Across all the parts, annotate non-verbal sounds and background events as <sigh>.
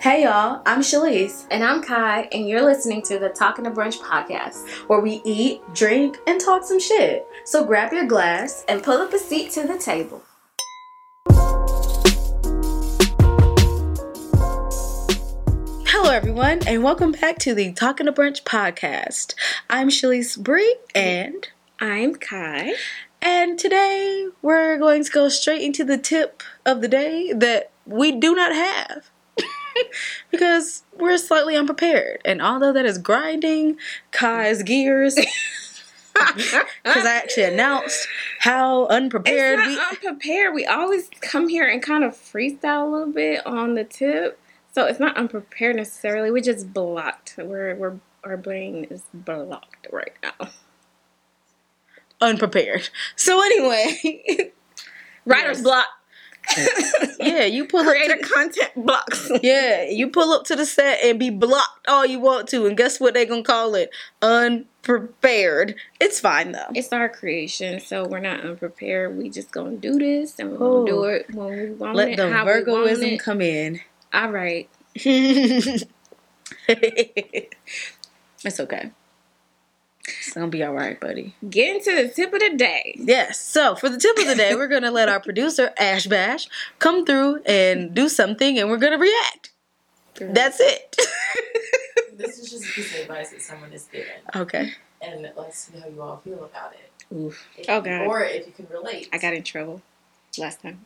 Hey y'all, I'm Shalise, And I'm Kai, and you're listening to the Talking to Brunch podcast. where we eat, drink, and talk some shit. So grab your glass. And pull up a seat to the table. Hello everyone, and welcome back to the Talking to Brunch podcast. I'm Shalise Bree, and I'm Kai. and today we're going to go straight into the tip of the day that we do not have. <laughs> because we're slightly unprepared. And although that is grinding Kai's gears, <laughs> because I actually announced how unprepared it's we not unprepared. We always come here and kind of freestyle a little bit on the tip. So it's not unprepared necessarily. We just blocked. We're, we're our brain is blocked right now. unprepared. So anyway, <laughs> Writer's block. <laughs> yeah, you pull up Creator to, content blocks. <laughs> yeah, you pull up to the set and be blocked all you want to, and guess what they're gonna call it? Unprepared. It's fine though. It's our creation, so we're not unprepared. We just gonna do this, and we're gonna do Oh. it when we want Let it. the how Virgoism come in. All right. <laughs> it's okay. It's gonna be all right, buddy. Get into the tip of the day. Yes. So for the tip of the day, we're gonna let our producer Ash Bash come through and do something, and we're gonna react. That's it. This is just a piece of advice that someone is given, okay. and let's see how you all feel about it. Oof. If Oh, God. Or if you can relate. I got in trouble last time.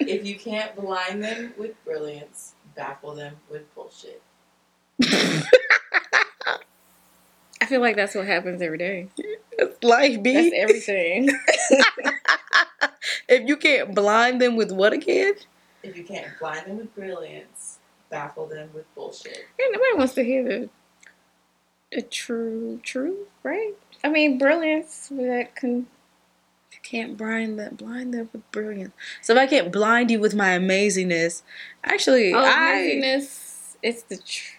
If you can't blind them with brilliance, baffle them with bullshit. <laughs> I feel like that's what happens every day. Life be. That's everything. <laughs> <laughs> if you can't blind them with what again? If you can't blind them with brilliance, baffle them with bullshit. And nobody wants to hear the the true truth, right? I mean, brilliance that can. You can't blind them, blind them with brilliance. So if I can't blind you with my amazingness, actually, Oh, I amazingness. It's the. Tr-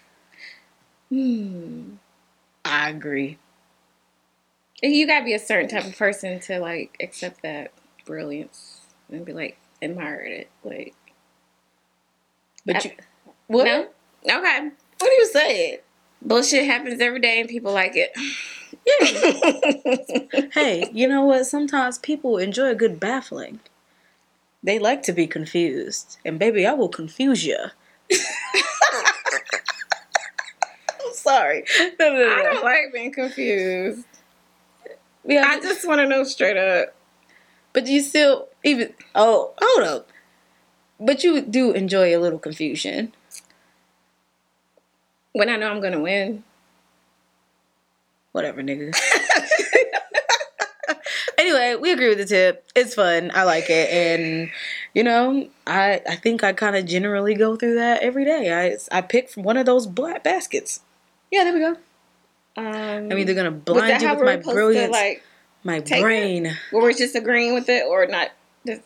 hmm. I agree. You gotta be a certain type of person to like accept that brilliance and be like admired it. Like, But I- you, what? no, okay. What are you saying? Bullshit happens every day and people like it. <laughs> Yeah. hey, you know what? Sometimes people enjoy a good baffling. They like to be confused, and baby, I will confuse you. Sorry. <laughs> No, no, no. I don't like being confused. Yeah, I just want to know straight up. But you still even oh hold up. But you do enjoy a little confusion. When I know I'm gonna win. Whatever, nigga. <laughs> anyway, we agree with the tip. It's fun. I like it, and you know, I I think I kind of generally go through that every day. I I pick from one of those black baskets. Yeah, there we go. Um, I'm either gonna blind you with my supposed brilliance, to like? my take it? brain. Were we just agreeing with it or not? Just,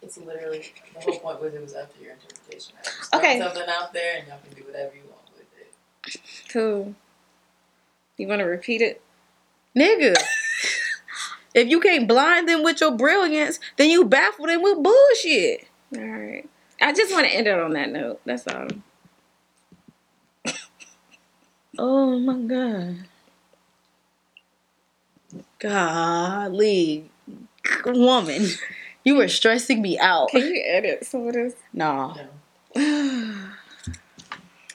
It's literally the whole point was it was up to your interpretation. I just Okay. something out there, and y'all can do whatever you want with it. cool. You want to repeat it? Nigga. if you can't blind them with your brilliance, then you baffle them with bullshit. All right. I just want to end it on that note. That's all. Oh my god. Golly. Woman. You were stressing me out. Can you edit some of this? Nah. No. <sighs>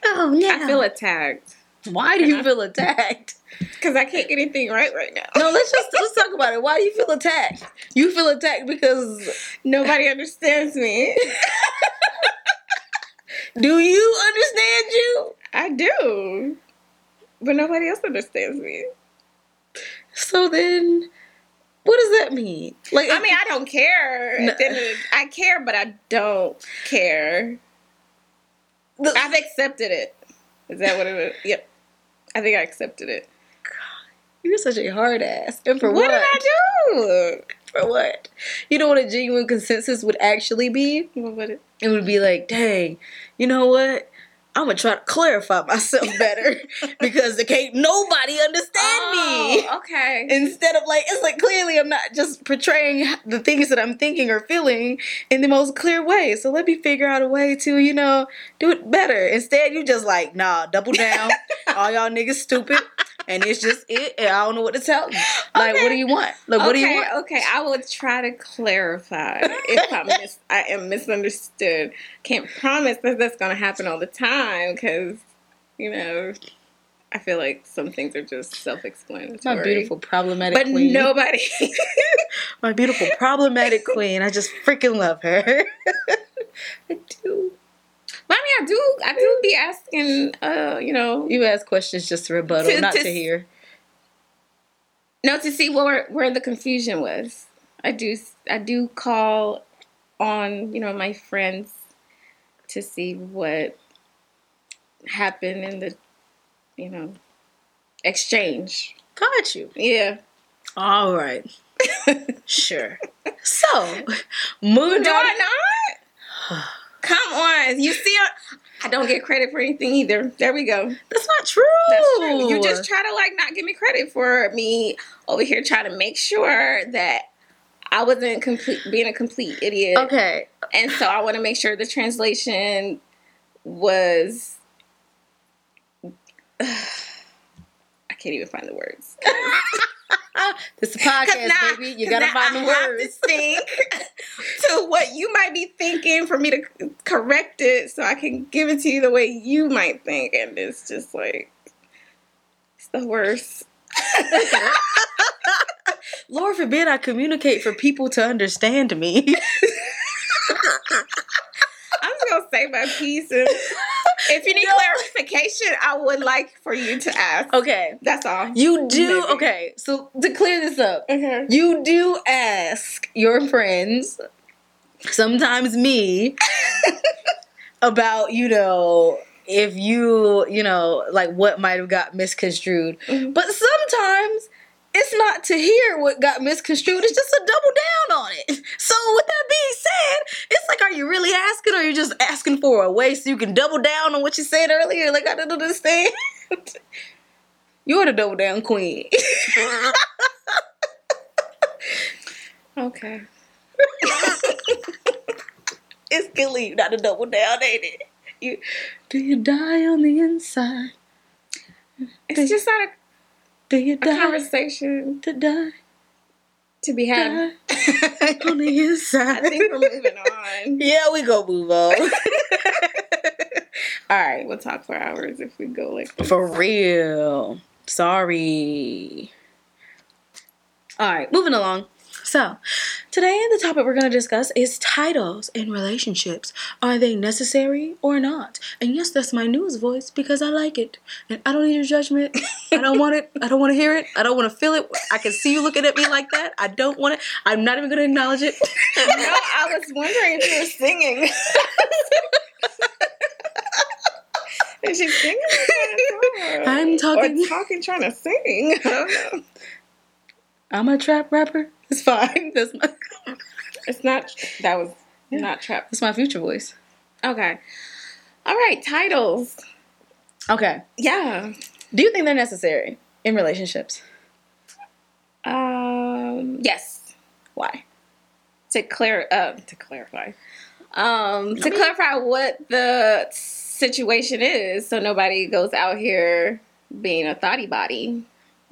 Oh no. I feel attacked Why do you feel attacked? because I can't get anything right right now. No, let's just let's talk about it. Why do you feel attacked? You feel attacked because Nobody understands me. <laughs> do you understand you? I do, but nobody else understands me. So then what does that mean? Like I mean, I don't care. No. At the end of the- I care, but I don't care. I've accepted it. Is that what it is? Yep. I think I accepted it. you're such a hard ass. And for what what? did I do? For what? You know what a genuine consensus would actually be? What would it? It would be like, dang, you know what? I'm gonna try to clarify myself <laughs> better because there can't nobody understand me. Oh, okay. Instead of like, it's like clearly I'm not just portraying the things that I'm thinking or feeling in the most clear way. So let me figure out a way to, you know, do it better. Instead, you just like, nah, double down. <laughs> All y'all niggas stupid. And it's just it. And I don't know what to tell you. Like, what do you want? Like, what do you want? okay. I will try to clarify if I'm <laughs> mis- I am misunderstood. Can't promise that that's going to happen all the time because, you know, I feel like some things are just self-explanatory. My beautiful problematic queen but queen. nobody. <laughs> My beautiful problematic queen. I just freaking love her. <laughs> I do. But I mean, I do. I do be asking. Uh, you know, You ask questions just to rebuttal, To- not to- to hear. no, to see where where the confusion was. I do. I do call on you know my friends to see what happened in the you know exchange. Got you. Yeah. All right. <laughs> sure. So, moving Do on. I not? <sighs> Come on. You see, I don't get credit for anything either. There we go. That's not true. That's true. You just try to like not give me credit for me over here trying to make sure that I wasn't complete being a complete idiot. okay. And so I want to make sure the translation was <sighs> I can't even find the words. <laughs> <laughs> This is a podcast, now- baby. You gotta find the I have words. to think <laughs> to what you might be thinking for me to correct it so I can give it to you the way you might think. And it's just like, it's the worst. <laughs> Lord forbid I communicate for people to understand me. I'm just to say my piece. And if you need No. clarification, I would like for you to ask. okay. That's all. You do. Maybe. Okay. So, to clear this up, Okay. you do ask your friends, sometimes me, <laughs> about, you know, if you, you know, like what might have got misconstrued. Mhm. But sometimes it's not to hear what got misconstrued, it's just to double down on it. <laughs> So, with that being said, it's like, are you really asking or are you just asking for a way so you can double down on what you said earlier? Like, I don't understand. <laughs> You're the double down queen. <laughs> Okay. it's killing you not to double down, ain't it? You, do you die on the inside? It's just not a, Do you a die conversation to die? to be had. <laughs> on the inside. I think we're moving on. <laughs> Yeah, we go move on. <laughs> All right. We'll talk for hours if we go like this. For real. Sorry. All right, moving along. So, today the topic we're going to discuss is titles in relationships. Are they necessary or not? And yes, that's my news voice because I like it. And I don't need your judgment. I don't want it. I don't want to hear it. I don't want to feel it. I can see you looking at me like that. I don't want it. I'm not even going to acknowledge it. <laughs> no, I was wondering if you were singing. <laughs> Is she singing? I'm talking- Or talking, trying to sing. I don't know. I'm a trap rapper. It's fine. <laughs> That's my It's not. That was Yeah. not trap. It's my future voice. Okay. All right. Titles. Okay. Yeah. Do you think they're necessary in relationships? Um. Yes. Why? To clear. Uh. To clarify. Um. To clarify what the situation is, so nobody goes out here being a thoughty body.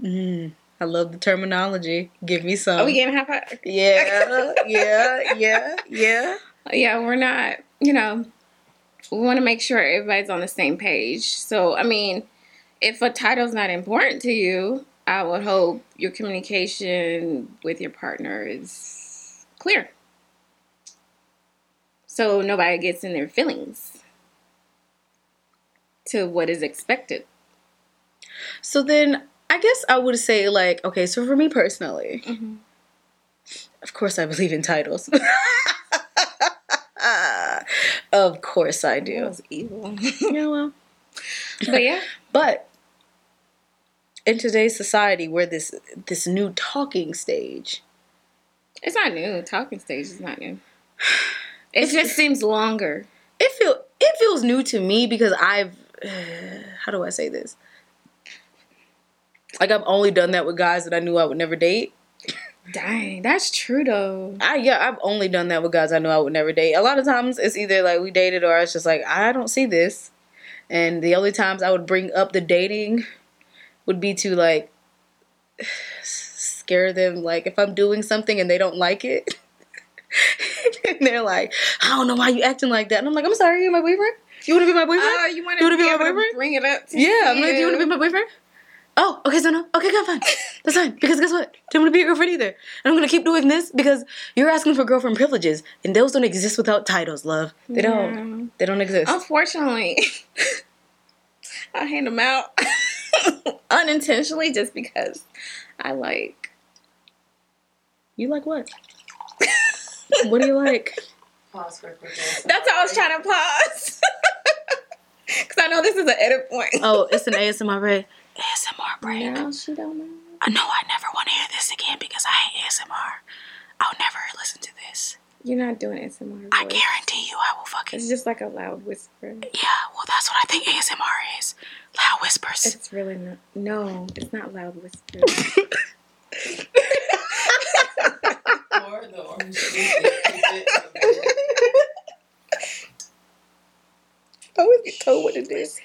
Mm, I love the terminology. Give me some. Are we getting half? a- yeah, <laughs> yeah, yeah, yeah. yeah, we're not, you know, we want to make sure everybody's on the same page. So, I mean, if a title's not important to you, I would hope your communication with your partner is clear. So nobody gets in their feelings to what is expected. So then, I guess I would say like, okay, so for me personally, Mhm. of course I believe in titles. <laughs> of course I That do. was evil. Yeah, well, <laughs> but yeah, but in today's society, where this this new talking stage, it's not new. Talking stage is not new. <sighs> It just seems longer. it feel it feels feels new to me because I've <sighs> how do I say this? Like I've only done that with guys that I knew I would never date. Dang, that's true though. I yeah, I've only done that with guys I knew I would never date. A lot of times it's either like we dated or it's just like I don't see this. And the only times I would bring up the dating would be to like <sighs> scare them like if I'm doing something and they don't like it. <laughs> and they're like, I don't know why you acting like that. And I'm like, I'm sorry, you're my boyfriend? You wanna be my boyfriend? Oh, you want to be be my to boyfriend? bring it up? To yeah, I'm like, do you wanna be my boyfriend? Oh, okay, so no. Okay, good, fine. That's fine. Because guess what? I don't want to be your girlfriend either. And I'm gonna keep doing this because you're asking for girlfriend privileges, and those don't exist without titles, love. They don't. They don't exist. Unfortunately, <laughs> I hand them out <laughs> unintentionally just because I like. You like what? what do you like? Pause for a quick. That's how I was trying to pause. <laughs> Because I know this is an edit point. Oh, it's an ASMR break. ASMR break. No, she don't know. I know I never want to hear this again because I hate ASMR. I'll never listen to this. You're not doing ASMR. I guarantee you I will fucking. It's just like a loud whisper. Yeah, well, that's what I think ASMR is. Loud whispers. It's really not. No, it's not loud whispers. Or the orange juice. Keep it- I always get told what it is.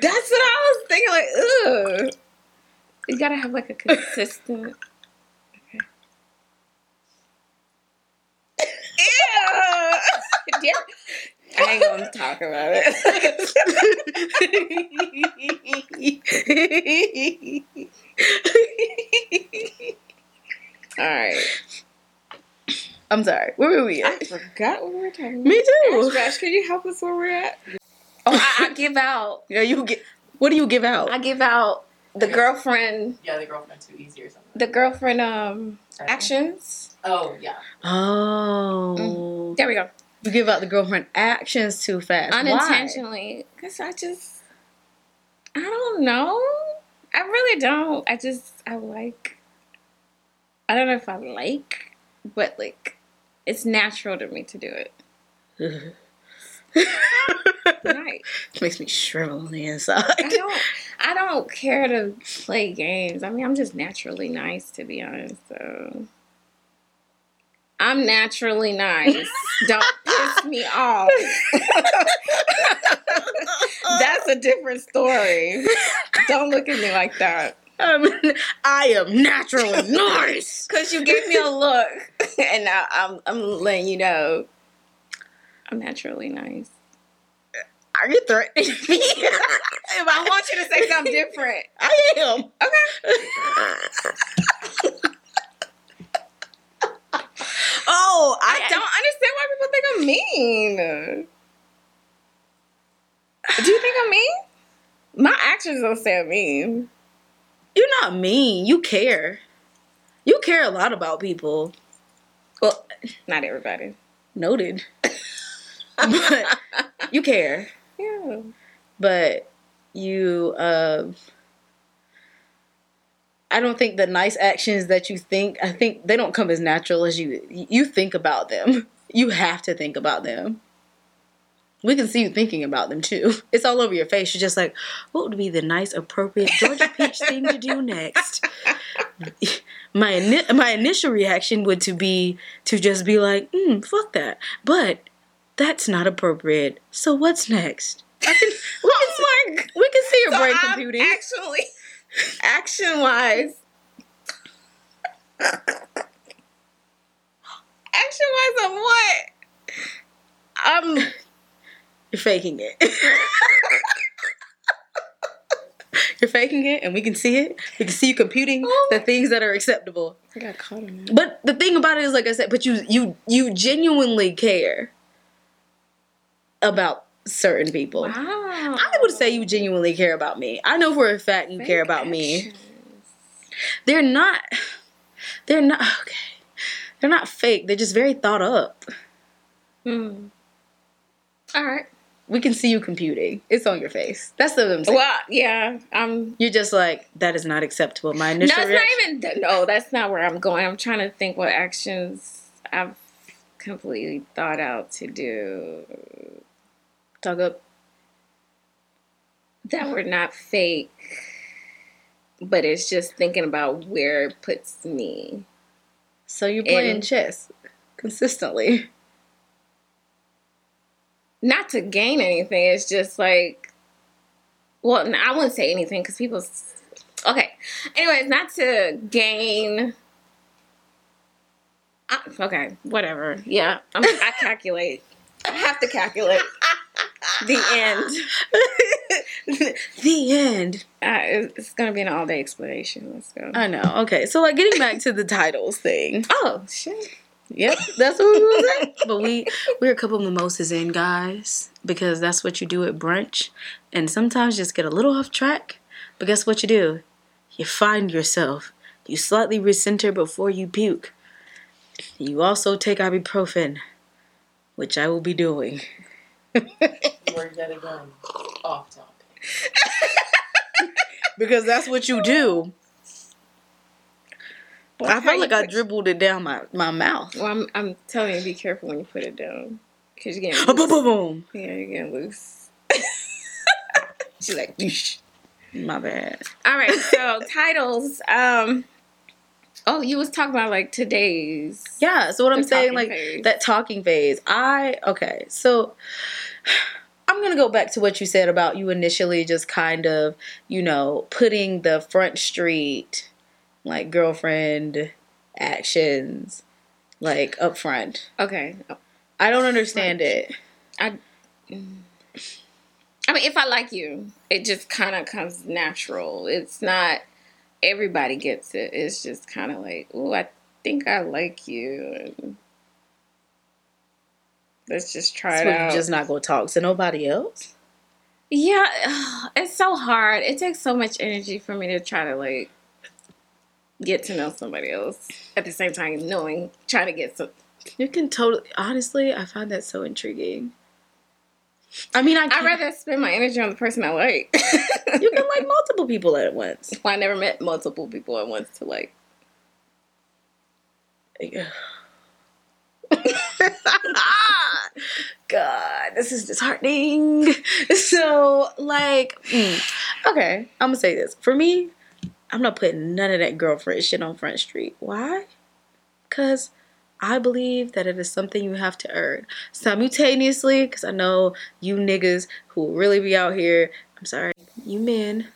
That's what I was thinking. Like, ugh. You gotta have like a consistent. <laughs> Okay. Ew. Yeah. <laughs> I ain't gonna talk about it. <laughs> All right. I'm sorry. Where were we I forgot what we were talking about. Me too. Ash Bash, can you help us where we're at? <laughs> Oh, I, I give out. Yeah, you get. What do you give out? I give out the girlfriend, Yeah, the girlfriend too easy or something. the girlfriend um actions. Oh yeah. Oh. There we go. You give out the girlfriend actions too fast. Unintentionally, because I just, I don't know. I really don't. I just, I like. I don't know if I like, but like, it's natural to me to do it. <laughs> Right. <laughs> Makes me shrivel on the inside. I don't I don't care to play games. I mean, I'm just naturally nice to be honest. So I'm naturally nice. don't <laughs> piss me off. <laughs> That's a different story. Don't look at me like that. Um, I am naturally nice. Cause you gave me a look, and now I'm I'm letting you know I'm naturally nice. Are you threatening <laughs> me? I want you to say something different. <laughs> I am. Okay. <laughs> Oh, I I, don't understand why people think I'm mean. Do you think I'm mean? My actions don't say I'm mean. You're not mean. You care. You care a lot about people. Well, Not everybody. noted. But you care. Yeah. But you, uh, I don't think the nice actions that you think, I think they don't come as natural as you, you think about them. You have to think about them. We can see you thinking about them too. It's all over your face. You're just like, what would be the nice, appropriate Georgia Peach <laughs> thing to do next? My my initial reaction would to be to just be like, mm, fuck that. But that's not appropriate. So what's next? I can, <laughs> we, can see, Oh my we can see your So brain I'm computing. Actually, action wise, action wise, I'm what? I'm You're faking it. <laughs> You're faking it, and we can see it. We can see you computing Oh. the things that are acceptable. I got caught on that. But the thing about it is, like I said, but you you you genuinely care about certain people. Wow. I would say you genuinely care about me. I know for a fact you care about me. They're not. They're not okay. They're not fake. They're just very thought up. Hmm. All right. We can see you computing. It's on your face. That's what I'm saying. Well, yeah. I'm. You're just like that is not acceptable. My No, initial it's reaction. not even. No, that's not where I'm going. I'm trying to think what actions I've completely thought out to do Talk up. that were not fake, but it's just thinking about where it puts me. So you're playing And- chess consistently. Not to gain anything, it's just like, well, no, I wouldn't say anything because people. Okay. Anyways, not to gain. I, okay, whatever. Yeah, I'm, I calculate. I have to calculate <laughs> the end. <laughs> the end. Uh, it's gonna be an all day explanation. Let's go. I know. Okay, so like getting back to the titles thing. oh shit! Yep, that's what we were saying. But we we're a couple mimosas in, guys, because that's what you do at brunch, and sometimes just get a little off track. But guess what you do? You find yourself. You slightly recenter before you puke. You also take ibuprofen, which I will be doing. We're yet again off topic. <laughs> Because that's what you do. I felt like I dribbled it down my, my mouth. Well, I'm, I'm telling you, be careful when you put it down, cause you're <gasps> boom, getting boom, loose. boom. Yeah, you're getting loose. <laughs> She's like, "Yeesh." My bad. all right. So titles. Um. Oh, you was talking about like today's. Yeah, so what I'm saying, like phase. that talking phase. I okay, so I'm gonna go back to what you said about you initially just kind of, you know, putting the front street like girlfriend actions like up front. Okay. I don't understand it. I. I mean, if I like you, it just kind of comes natural. It's not everybody gets it. It's just kind of like, oh, I think I like you. And let's just try So it out. just not gonna talk to nobody else. Yeah, <sighs> it's so hard. It takes so much energy for me to try to like get to know somebody else at the same time knowing trying to get some. You can totally honestly, I find that so intriguing. I mean, I I'd rather spend my energy on the person I like. you can like multiple people at once. <laughs> Well, I never met multiple people at once to like. <laughs> God, this is disheartening. <laughs> So, like, mm, okay, I'm gonna say this. For me, I'm not putting none of that girlfriend shit on Front Street. Why? Because I believe that it is something you have to earn simultaneously. Because I know you niggas who will really be out here. I'm sorry, you men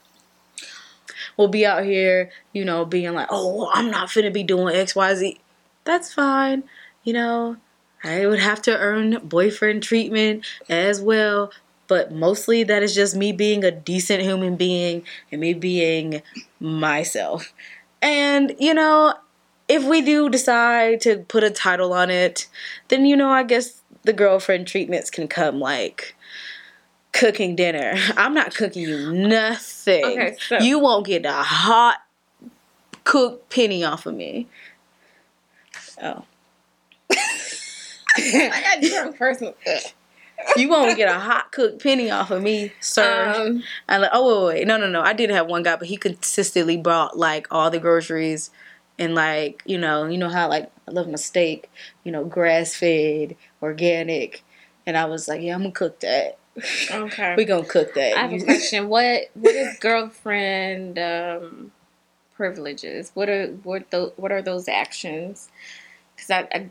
will be out here, you know, being like, oh, I'm not finna be doing X, Y, Z. That's fine. You know, I would have to earn boyfriend treatment as well. But mostly that is just me being a decent human being and me being myself. And, you know, if we do decide to put a title on it, then, you know, I guess the girlfriend treatments can come like cooking dinner. <laughs> I'm not cooking you nothing. Okay, so- You won't get a hot cooked penny off of me. Oh. <laughs> I got drunk person. <laughs> You won't get a hot cooked penny off of me, sir. Um, I like, oh wait, wait, no, no, no. I did have one guy, but he consistently brought like all the groceries and like you know, you know how like I love my steak, you know, grass fed, organic, and I was like, yeah, I'm gonna cook that. okay. <laughs> we gonna cook that. I have a question. <laughs> What what is girlfriend um, privileges? What are what the what are those actions? Because I, I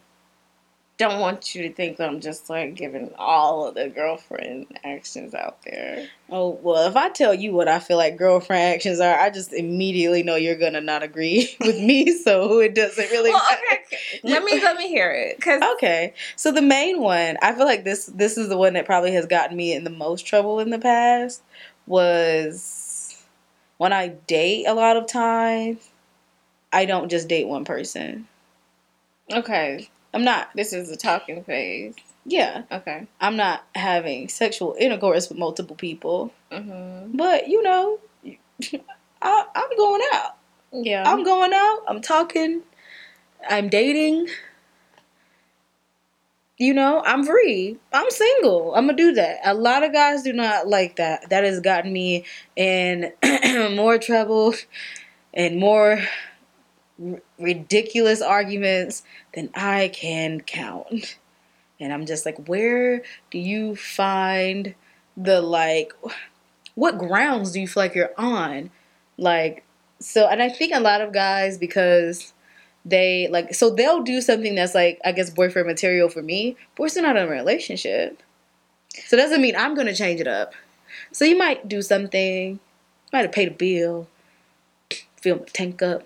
don't want you to think that I'm just like giving all of the girlfriend actions out there. oh well, if I tell you what I feel like girlfriend actions are, I just immediately know you're gonna not agree <laughs> with me. So it doesn't really Well, matter. okay, let me let me hear it. Cause Okay. So the main one, I feel like this this is the one that probably has gotten me in the most trouble in the past was when I date a lot of times, I don't just date one person. okay, I'm not this is the talking phase. yeah, Okay. I'm not having sexual intercourse with multiple people. Mm-hmm. But, you know, <laughs> I, I'm going out. Yeah. I'm going out. I'm talking. I'm dating. You know, I'm free. I'm single. I'm gonna do that. A lot of guys do not like that. That has gotten me in <clears throat> more trouble and more ridiculous arguments than I can count. And I'm just like, where do you find the like what grounds do you feel like you're on? Like so and I think a lot of guys because they like so they'll do something that's like I guess boyfriend material for me, but we're still not in a relationship. So it doesn't mean I'm gonna change it up. So you might do something, might have paid a bill, fill my tank up,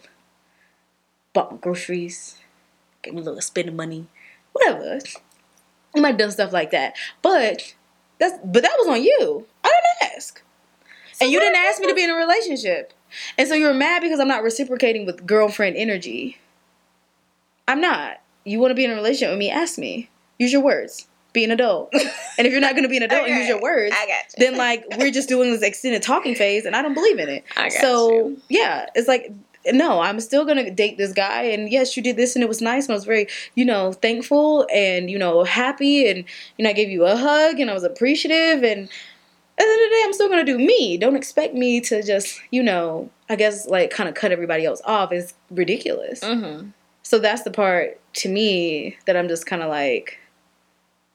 bought my groceries, gave me a little spending money, whatever. You might have done stuff like that. But that's but that was on you. I didn't ask. and you didn't ask me to be in a relationship. And so you're mad because I'm not reciprocating with girlfriend energy. I'm not. You want to be in a relationship with me? Ask me. Use your words. Be an adult. <laughs> and if you're not going to be an adult and use your words, I got you. then like we're just doing this extended talking phase, and I don't believe in it. I got so you. yeah, it's like no, I'm still gonna date this guy, and yes, you did this, and it was nice, and I was very you know thankful and you know happy, and you know I gave you a hug, and I was appreciative, and at the end of the day, I'm still gonna do me. Don't expect me to just you know I guess like kind of cut everybody else off. It's ridiculous. Mm-hmm. So that's the part to me that I'm just kind of like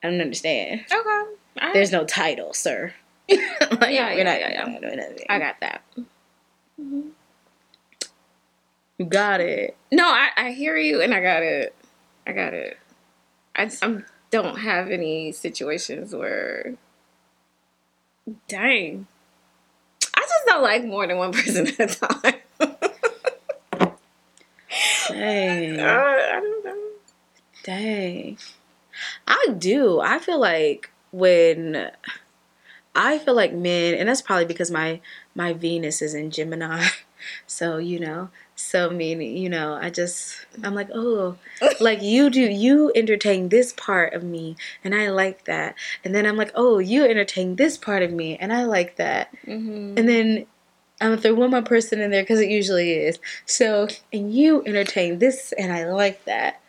I don't understand. Okay. Right. There's no title, sir. <laughs> like, Yeah, yeah, not yeah, yeah. we're not doing anything. I got that. You got it. No, I, I hear you, and I got it. I got it. I i don't have any situations where. Dang. I just don't like more than one <laughs> person at a time. Dang. Uh, I don't know. Dang. I do. I feel like when I feel like men, and that's probably because my my Venus is in Gemini. <laughs> So, you know, so mean, you know, I just I'm like, "Oh, <laughs> like you do you entertain this part of me and I like that." And then I'm like, "Oh, you entertain this part of me and I like that." Mm-hmm. And then I'm gonna throw one more person in there because it usually is. So, and you entertain this, and I like that.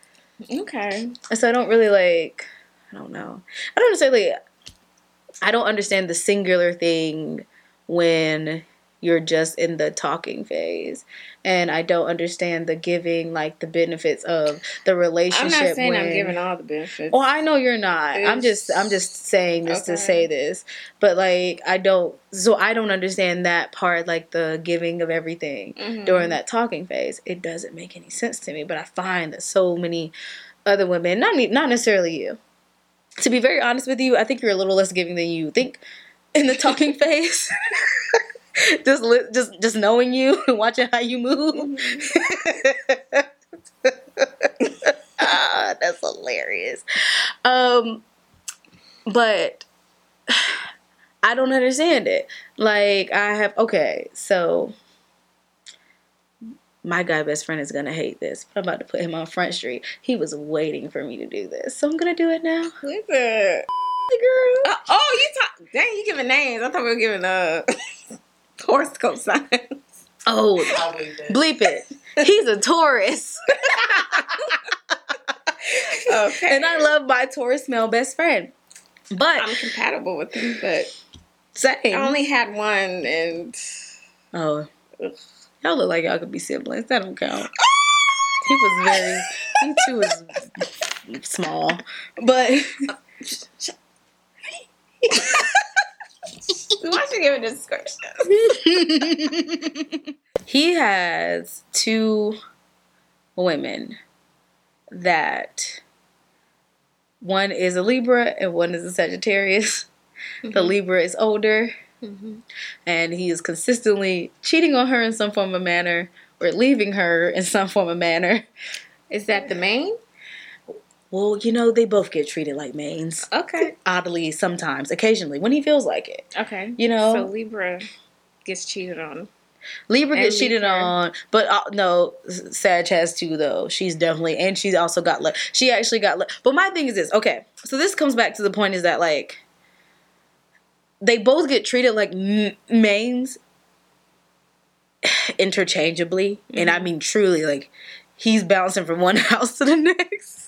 Okay. So I don't really like. I don't know. I don't necessarily. I don't understand the singular thing when you're just in the talking phase, and I don't understand the giving, like the benefits of the relationship. I'm not saying I'm giving all the benefits. well, I know you're not. I'm just I'm just saying this Okay. to say this. But like I don't so I don't understand that part like the giving of everything Mhm. during that talking phase. It doesn't make any sense to me, but I find that so many other women, not me, not necessarily you. To be very honest with you, I think you're a little less giving than you think in the talking <laughs> phase. <laughs> <laughs> just li- just just knowing you <laughs> and watching how you move. <laughs> ah, that's hilarious. Um, but <sighs> I don't understand it. Like I have okay, so my guy best friend is gonna hate this, but I'm about to put him on Front Street. He was waiting for me to do this, so I'm gonna do it now. Who is it? Girl. Uh, oh, you talk. Dang, you giving names. I thought we were giving uh horoscope signs. Oh, I'll believe it. bleep it. He's a Taurus, Okay. and I love my Taurus male best friend. But I'm compatible with him, but same. I only had one, and oh, Ugh. y'all look like y'all could be siblings. That don't count. He was very. He too was small, but <laughs> why should you give a description? <laughs> he has two women that one is a Libra and one is a Sagittarius. The Libra is older Mm-hmm. and he is consistently cheating on her in some form of manner or leaving her in some form of manner. Is that the main? Well, you know, they both get treated like mains. Okay. Oddly, sometimes, occasionally, when he feels like it. Okay. You know? So Libra gets cheated on. Libra And gets cheated Libra. on, but uh, no, Sag has too though. She's definitely, and she's also got like she actually got like. But my thing is this. Okay, so this comes back to the point is that like they both get treated like m- mains <sighs> interchangeably, and I mean truly like he's bouncing from one <laughs> house to the next.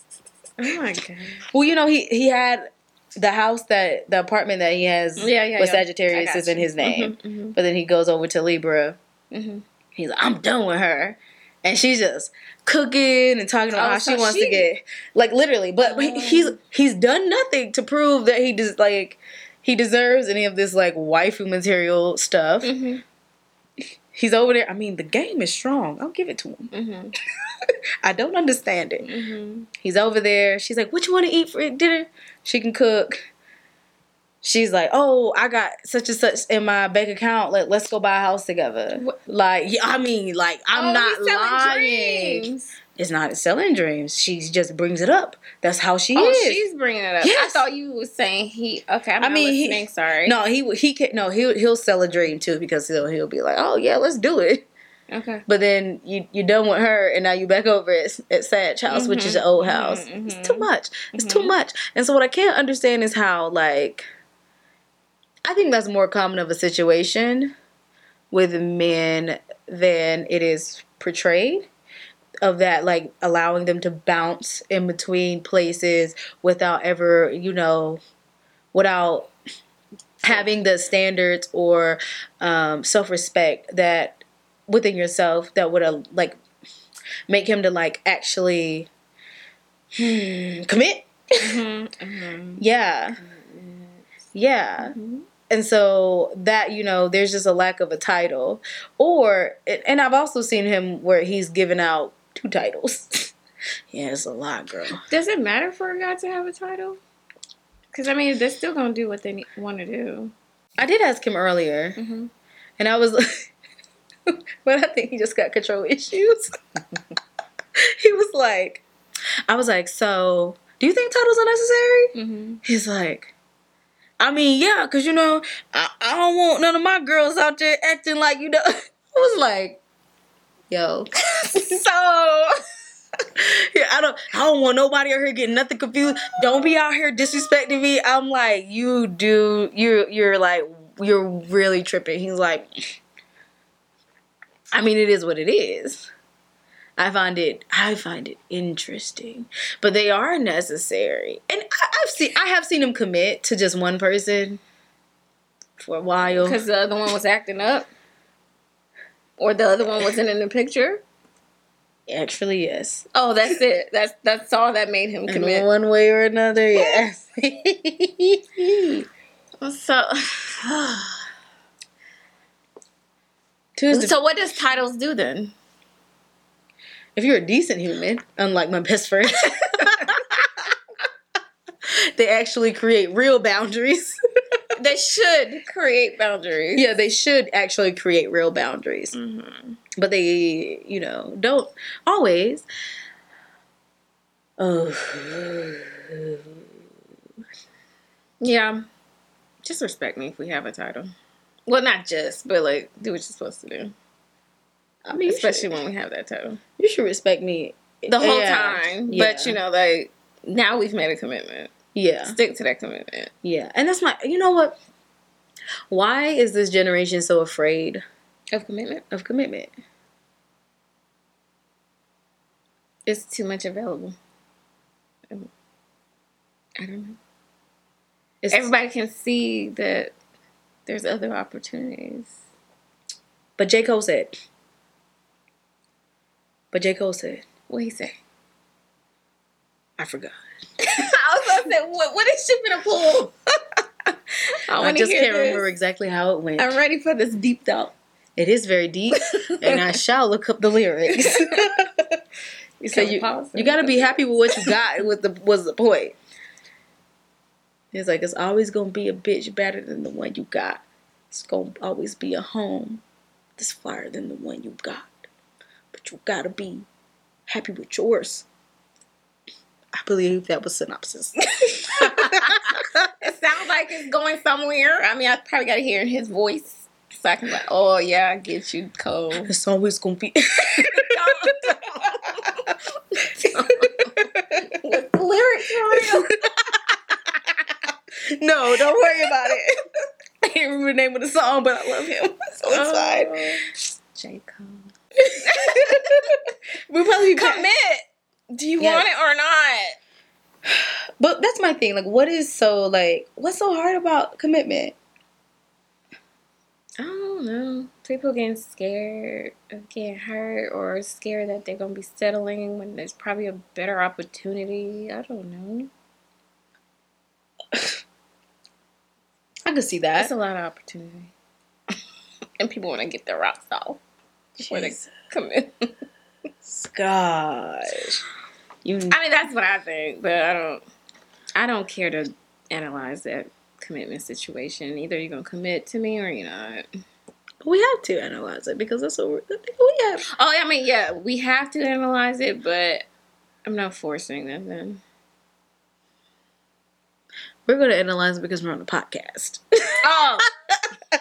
Oh my god. Well, you know he he had the house that the apartment that he has Yeah, yeah. with yeah. Sagittarius is in his name, Mhm, but then he goes over to Libra mhm, mhm. He's like, I'm done with her. and she's just cooking and talking about Oh, how so she wants she- to get like literally. But he- he's he's done nothing to prove that he does like he deserves any of this like waifu material stuff. Mhm. He's over there. I mean, the game is strong. I'll give it to him. Mhm. <laughs> I don't understand it. Mhm. He's over there. She's like, "What you want to eat for dinner?" She can cook. She's like, "Oh, I got such and such in my bank account. Let let's go buy a house together." What- Like, yeah, I mean, like I'm Oh, not lying. dreams. It's not selling dreams. She just brings it up. That's how she Oh, is. she's bringing it up. I thought you were saying he. Okay, I'm I not mean, he- listening. sorry. no, he he can no he he'll sell a dream too because he'll he'll be like, "Oh yeah, let's do it." Okay. But then you you done with her, and now you back over at, at Satch House, which is Mhm, the old mhm, house. mhm. It's too much. It's too Mhm. much. And so what I can't understand is how like I think that's more common of a situation with men than it is portrayed. Of that, like allowing them to bounce in between places without ever, you know, without having the standards or um, self respect that within yourself that would uh, like make him to like actually hmm, commit. Mhm, mhm. Yeah, yeah. Mhm. And so that you know, there's just a lack of a title, or and I've also seen him where he's given out two titles. <laughs> yeah, it's a lot, girl. Does it matter for a guy to have a title? Because I mean, they're still gonna do what they want to do. I did ask him earlier, Mm-hmm. and I was, like <laughs> but I think he just got control issues. <laughs> he was like, I was like, so do you think titles are necessary? Mm-hmm. He's like, I mean, yeah, because, you know, I, I don't want none of my girls out there acting like, you know. I was like, yo. <laughs> so. Yeah, <laughs> I don't I don't want nobody out here getting nothing confused. Don't be out here disrespecting me. I'm like, you do you're you're like you're really tripping. He's like I mean it is what it is. I find it I find it interesting. But they are necessary. And I, I've seen I have seen him commit to just one person for a while. Because the other one was acting up, or the other one wasn't in the picture. Actually, yes. Oh, that's it. That's that's all that made him In commit. one way or another, yes. <laughs> So, <sighs> so what does titles do then? if you're a decent human, unlike my best friend, <laughs> they actually create real boundaries. They should create boundaries. yeah, they should actually create real boundaries, Mm-hmm. but they, you know, don't always. Oh, <sighs> Yeah. Just respect me if we have a title. Well, not just, but like do what you're supposed to do. I mean, Especially should, when we have that title. you should respect me The whole Yeah, time. yeah. But you know, like now we've made a commitment. Yeah, Stick to that commitment. yeah, and that's my. You know what? Why is this generation so afraid Of commitment? of commitment? It's too much available. Um, I don't know. It's, Everybody can see that there's other opportunities. But J Cole said. But J Cole said, What he say? I forgot. I was gonna say, what, what is she gonna pull? I, I, just can't this. remember exactly how it went. I'm ready for this deep thought. It is very deep, and I <laughs> shall look up the lyrics. <laughs> <laughs> you say Can we you you got to be happy with what you got. Was the was the point? It's like it's always gonna be a bitch better than the one you got. It's gonna always be a home that's fire than the one you got. But you gotta be happy with yours. I believe that was synopsis. <laughs> <laughs> It sounds like it's going somewhere. I mean, I probably got to hear in his voice. So I can like, oh yeah, I get you, Cole. <laughs> it's always gonna be. With the lyrics no, don't worry about it. I can't remember the name of the song, but I love him. So it's oh, fine. Oh, J. Cole. We'll probably be Commit. Do you Yes. want it or not? <sighs> But that's my thing. Like, what is so like? What's so hard about commitment? I don't know. People getting scared of getting hurt or scared that they're gonna be settling when there's probably a better opportunity. I don't know. <sighs> I could see that. That's that. a lot of opportunity. <laughs> and people want to get their rocks off before they Jesus. come in. <laughs> Gosh. You I mean, that's what I think, but I don't. I don't care to analyze that commitment situation. Either you're gonna commit to me or you're not. we have to analyze it because that's what we're, we have. Oh, I mean, yeah, we have to analyze it, but I'm not forcing nothing. We're going to analyze it because we're on a podcast. Oh, <laughs>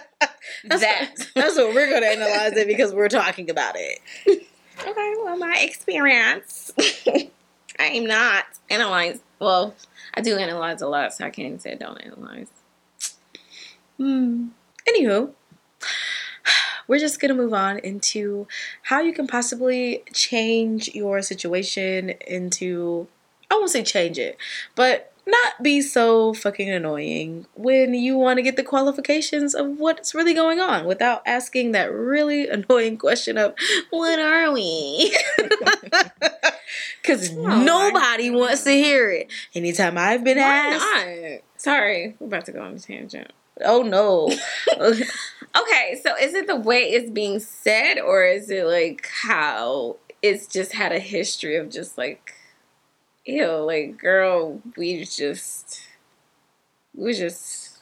That's that. What, that's what we're going to analyze it because we're talking about it. <laughs> Okay, well, my experience. <laughs> I am not analyze. Well, I do analyze a lot, so I can't even say I don't analyze. Hmm. Anywho, we're just gonna move on into how you can possibly change your situation into I won't say change it, but not be so fucking annoying when you want to get the qualifications of what's really going on without asking that really <laughs> annoying question of what are we? <laughs> Because my nobody wants to hear it. Anytime I've been Why asked, not? Sorry, we're about to go on a tangent. oh no. <laughs> Okay, so is it the way it's being said, or is it like how it's just had a history of just like, ew, like girl, we just, we was just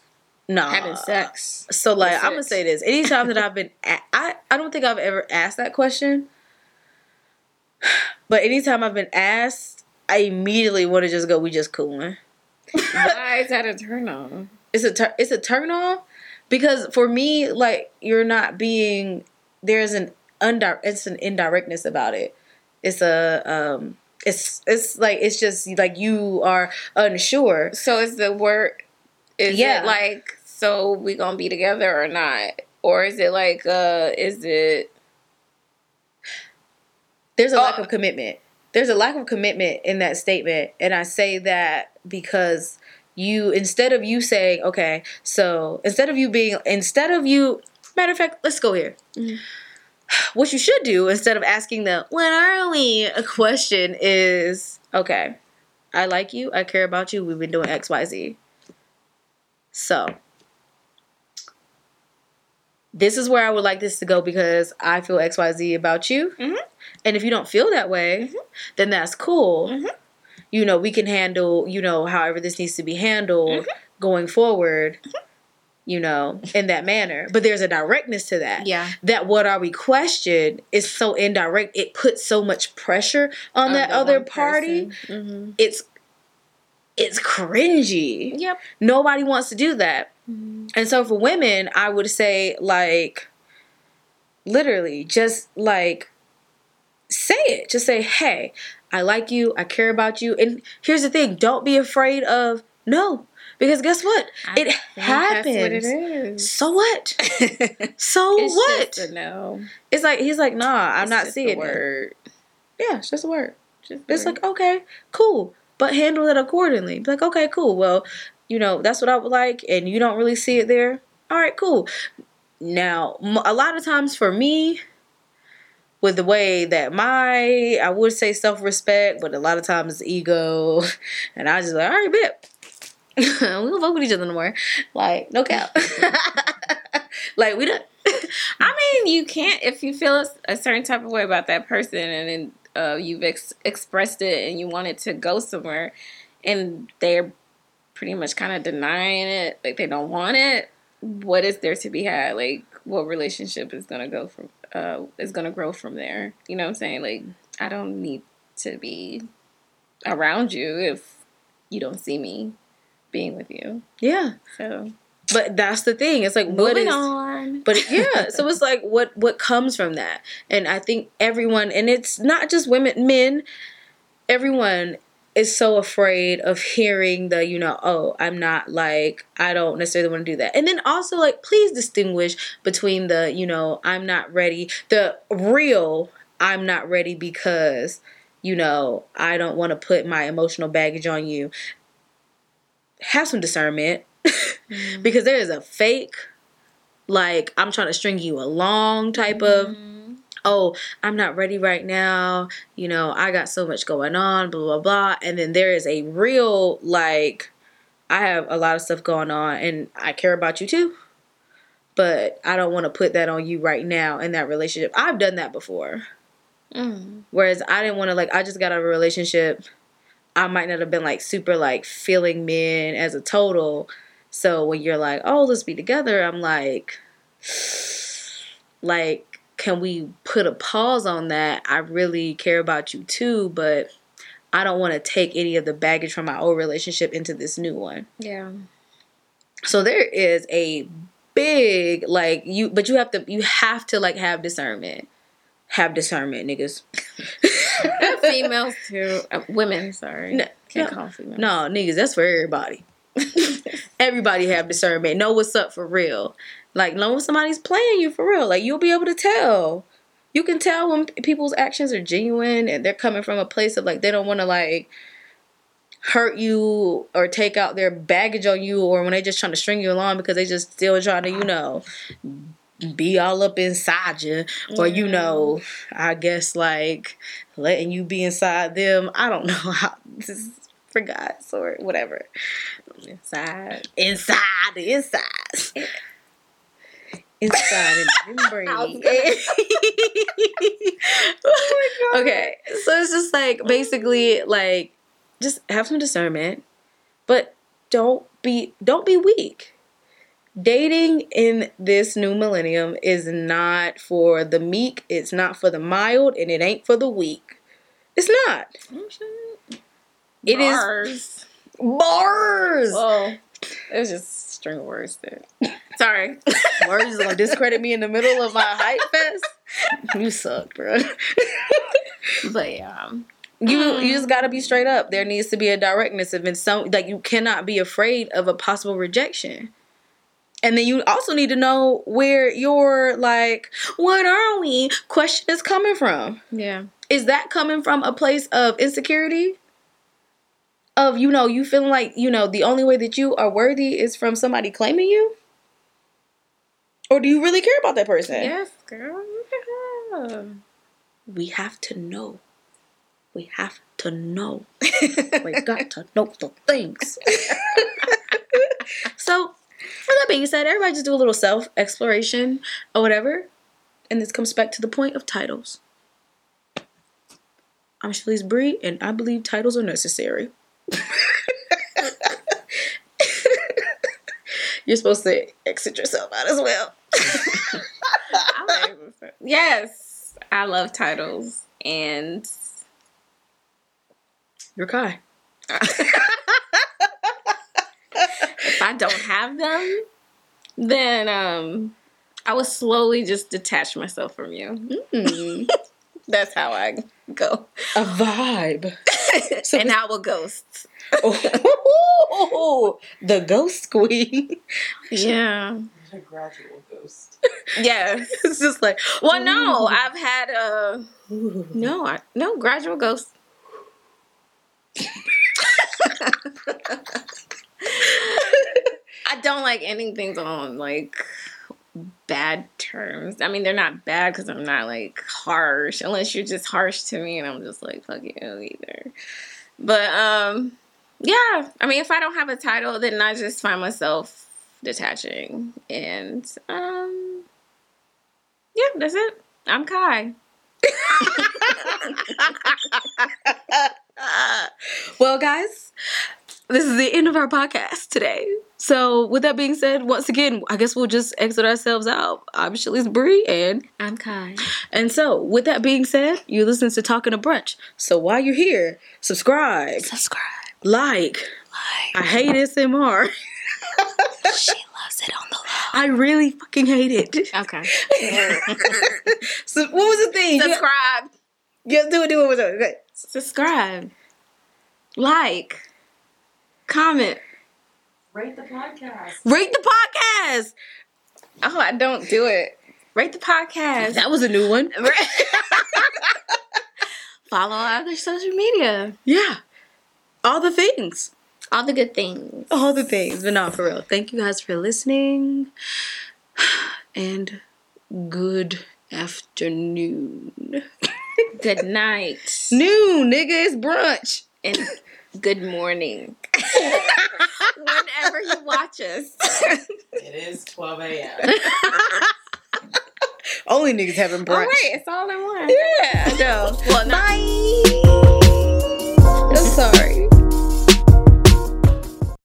no. having sex. So like I'm gonna say this. Anytime that I've been, <laughs> a- I I don't think I've ever asked that question. But anytime I've been asked, I immediately want to just go. We just cooling. Why is that a turn on? It's a tur- it's a turn on because for me, like you're not being. There's an undir- It's an indirectness about it. It's a um. It's it's like it's just like you are unsure. So is the word, is Yeah. it like, so we gonna be together or not? Or is it like, uh, is it, There's a lack Oh. of commitment. There's a lack of commitment in that statement. And I say that because you, instead of you saying, okay, so instead of you being, instead of you, matter of fact, let's go here. Mhm. What you should do instead of asking the, when are we, a question is, okay, I like you, I care about you, we've been doing XYZ. So, this is where I would like this to go because I feel XYZ about you. Mhm. And if you don't feel that way, then that's cool. Mhm. You know, we can handle, you know, however this needs to be handled Mm-hmm. going forward, you know, in that manner. But there's a directness to that. yeah, That what are we question is so indirect. It puts so much pressure on that other party. hmm It's it's cringy. Yep. Nobody wants to do that. And so for women, I would say like literally just like say it. Just say, "Hey, I like you. I care about you." And here's the thing, don't be afraid of no. Because guess what? I it happens. That's what it is. So what? <laughs> So it's what? No. it's like he's like, "Nah, I'm It's not seeing it." word. Yeah, it's just a word. Just It's word. like, okay, cool, but handle it accordingly. Be like, okay, cool. Well, you know, that's what I would like, and you don't really see it there. All right, cool. Now, a lot of times for me, with the way that my, I would say self respect, but a lot of times ego, <laughs> and I just like, all right, bet. <laughs> we don't fuck with each other no more. Like, no cap. <laughs> like, we don't. <laughs> I mean, you can't if you feel a, certain type of way about that person, and then uh, you've ex- expressed it, and you want it to go somewhere, and they're pretty much kind of denying it, like they don't want it. What is there to be had? Like, what relationship is gonna go from? Uh, is gonna grow from there? You know what I'm saying? Like, I don't need to be around you if you don't see me being with you. yeah. So But that's the thing. It's like, what is. on. <laughs> but yeah so it's like what what comes from that and i think everyone and it's not just women men everyone is so afraid of hearing the you know oh i'm not like i don't necessarily want to do that and then also like please distinguish between the you know i'm not ready the real i'm not ready because you know i don't want to put my emotional baggage on you have some discernment <laughs> because there is a fake like I'm trying to string you along type of oh, I'm not ready right now. You know, I got so much going on, blah, blah, blah. And then there is a real, like, I have a lot of stuff going on and I care about you too. But I don't want to put that on you right now in that relationship. I've done that before. Mm. Whereas I didn't want to, like, I just got out of a relationship. I might not have been, like, super, like, feeling men as a total. So when you're like, oh, let's be together, I'm like, like, can we put a pause on that? I really care about you too, but I don't want to take any of the baggage from my old relationship into this new one. Yeah. So there is a big like you but you have to you have to like have discernment. Have discernment, niggas. females too. Uh, women, sorry. No, Can't no. call females. No, niggas, that's for everybody. <laughs> everybody have discernment. Know what's up for real. Like know when somebody's playing you for real. Like you'll be able to tell. You can tell when people's actions are genuine and they're coming from a place of like they don't want to like hurt you or take out their baggage on you or when they just trying to string you along because they just still trying to, you know, be all up inside you or you know, I guess like letting you be inside them. I don't <laughs> know how this is for guys or whatever. Inside. Inside, the inside. Inside and <laughs> membrane. Was <laughs> okay, so it's just like basically like just have some discernment, but don't be don't be weak. Dating in this new millennium is not for the meek, it's not for the mild, and it ain't for the weak. It's not. Mm-hmm. It is Bars. bars. Well, it was just string of words there. Sorry. <laughs> Words is gonna discredit me in the middle of my hype fest. You suck, bro. But yeah. You you just mm. gotta be straight up. There needs to be a directness of in some like you cannot be afraid of a possible rejection. And then you also need to know where your like, what are we question is coming from. Yeah. Is that coming from a place of insecurity? Of you know, you feeling like, you know, the only way that you are worthy is from somebody claiming you? Or do you really care about that person? Yes, girl. Yeah. We have to know. We have to know. <laughs> we got to know the things. <laughs> so, with that being said, everybody just do a little self exploration or whatever. And this comes back to the point of titles. I'm Shalise Bree, and I believe titles are necessary. <laughs> You're supposed to exit yourself out as well. <laughs> Yes. I love titles. And You're Kai. <laughs> if I don't have them, then um I will slowly just detach myself from you. Mm, <laughs> That's how I go. a vibe. <laughs> So and I will ghost. Oh, <laughs> the ghost queen. Yeah. A gradual ghost. Yes. It's just like, Well, no, I've had a no, I, no gradual ghost. I don't like ending things on like bad terms. I mean, they're not bad because I'm not like harsh, unless you're just harsh to me, and I'm just like fuck you either. But um, yeah. I mean, if I don't have a title, then I just find myself detaching, and um, yeah, that's it. I'm Kai. <laughs> well, guys, this is the end of our podcast today. So, with that being said, once again, I guess we'll just exit ourselves out. I'm Shalise Bree, and I'm Kai. and so with that being said, you listen to Talking to Brunch. So while you're here, subscribe, Subscribe. like. Like. I hate ASMR. <laughs> she loves it on the I really fucking hate it. Okay. <laughs> so what was the thing? Subscribe. Yeah, do it, do it, do it. Okay. Subscribe. Like. Comment. Rate the podcast. Rate the podcast. Oh, I don't do it. Rate the podcast. That was a new one. <laughs> <laughs> Follow our other social media. Yeah. All the things. All the good things. All the things. But not for real. Thank you guys for listening. <sighs> and good afternoon. <laughs> Good night. Noon, nigga, it's brunch. and good morning. Whenever you watch us. It is 12 a.m. <laughs> Only niggas having All brunch. right, it's all in one. Yeah, I know. Well, not Bye. I'm sorry.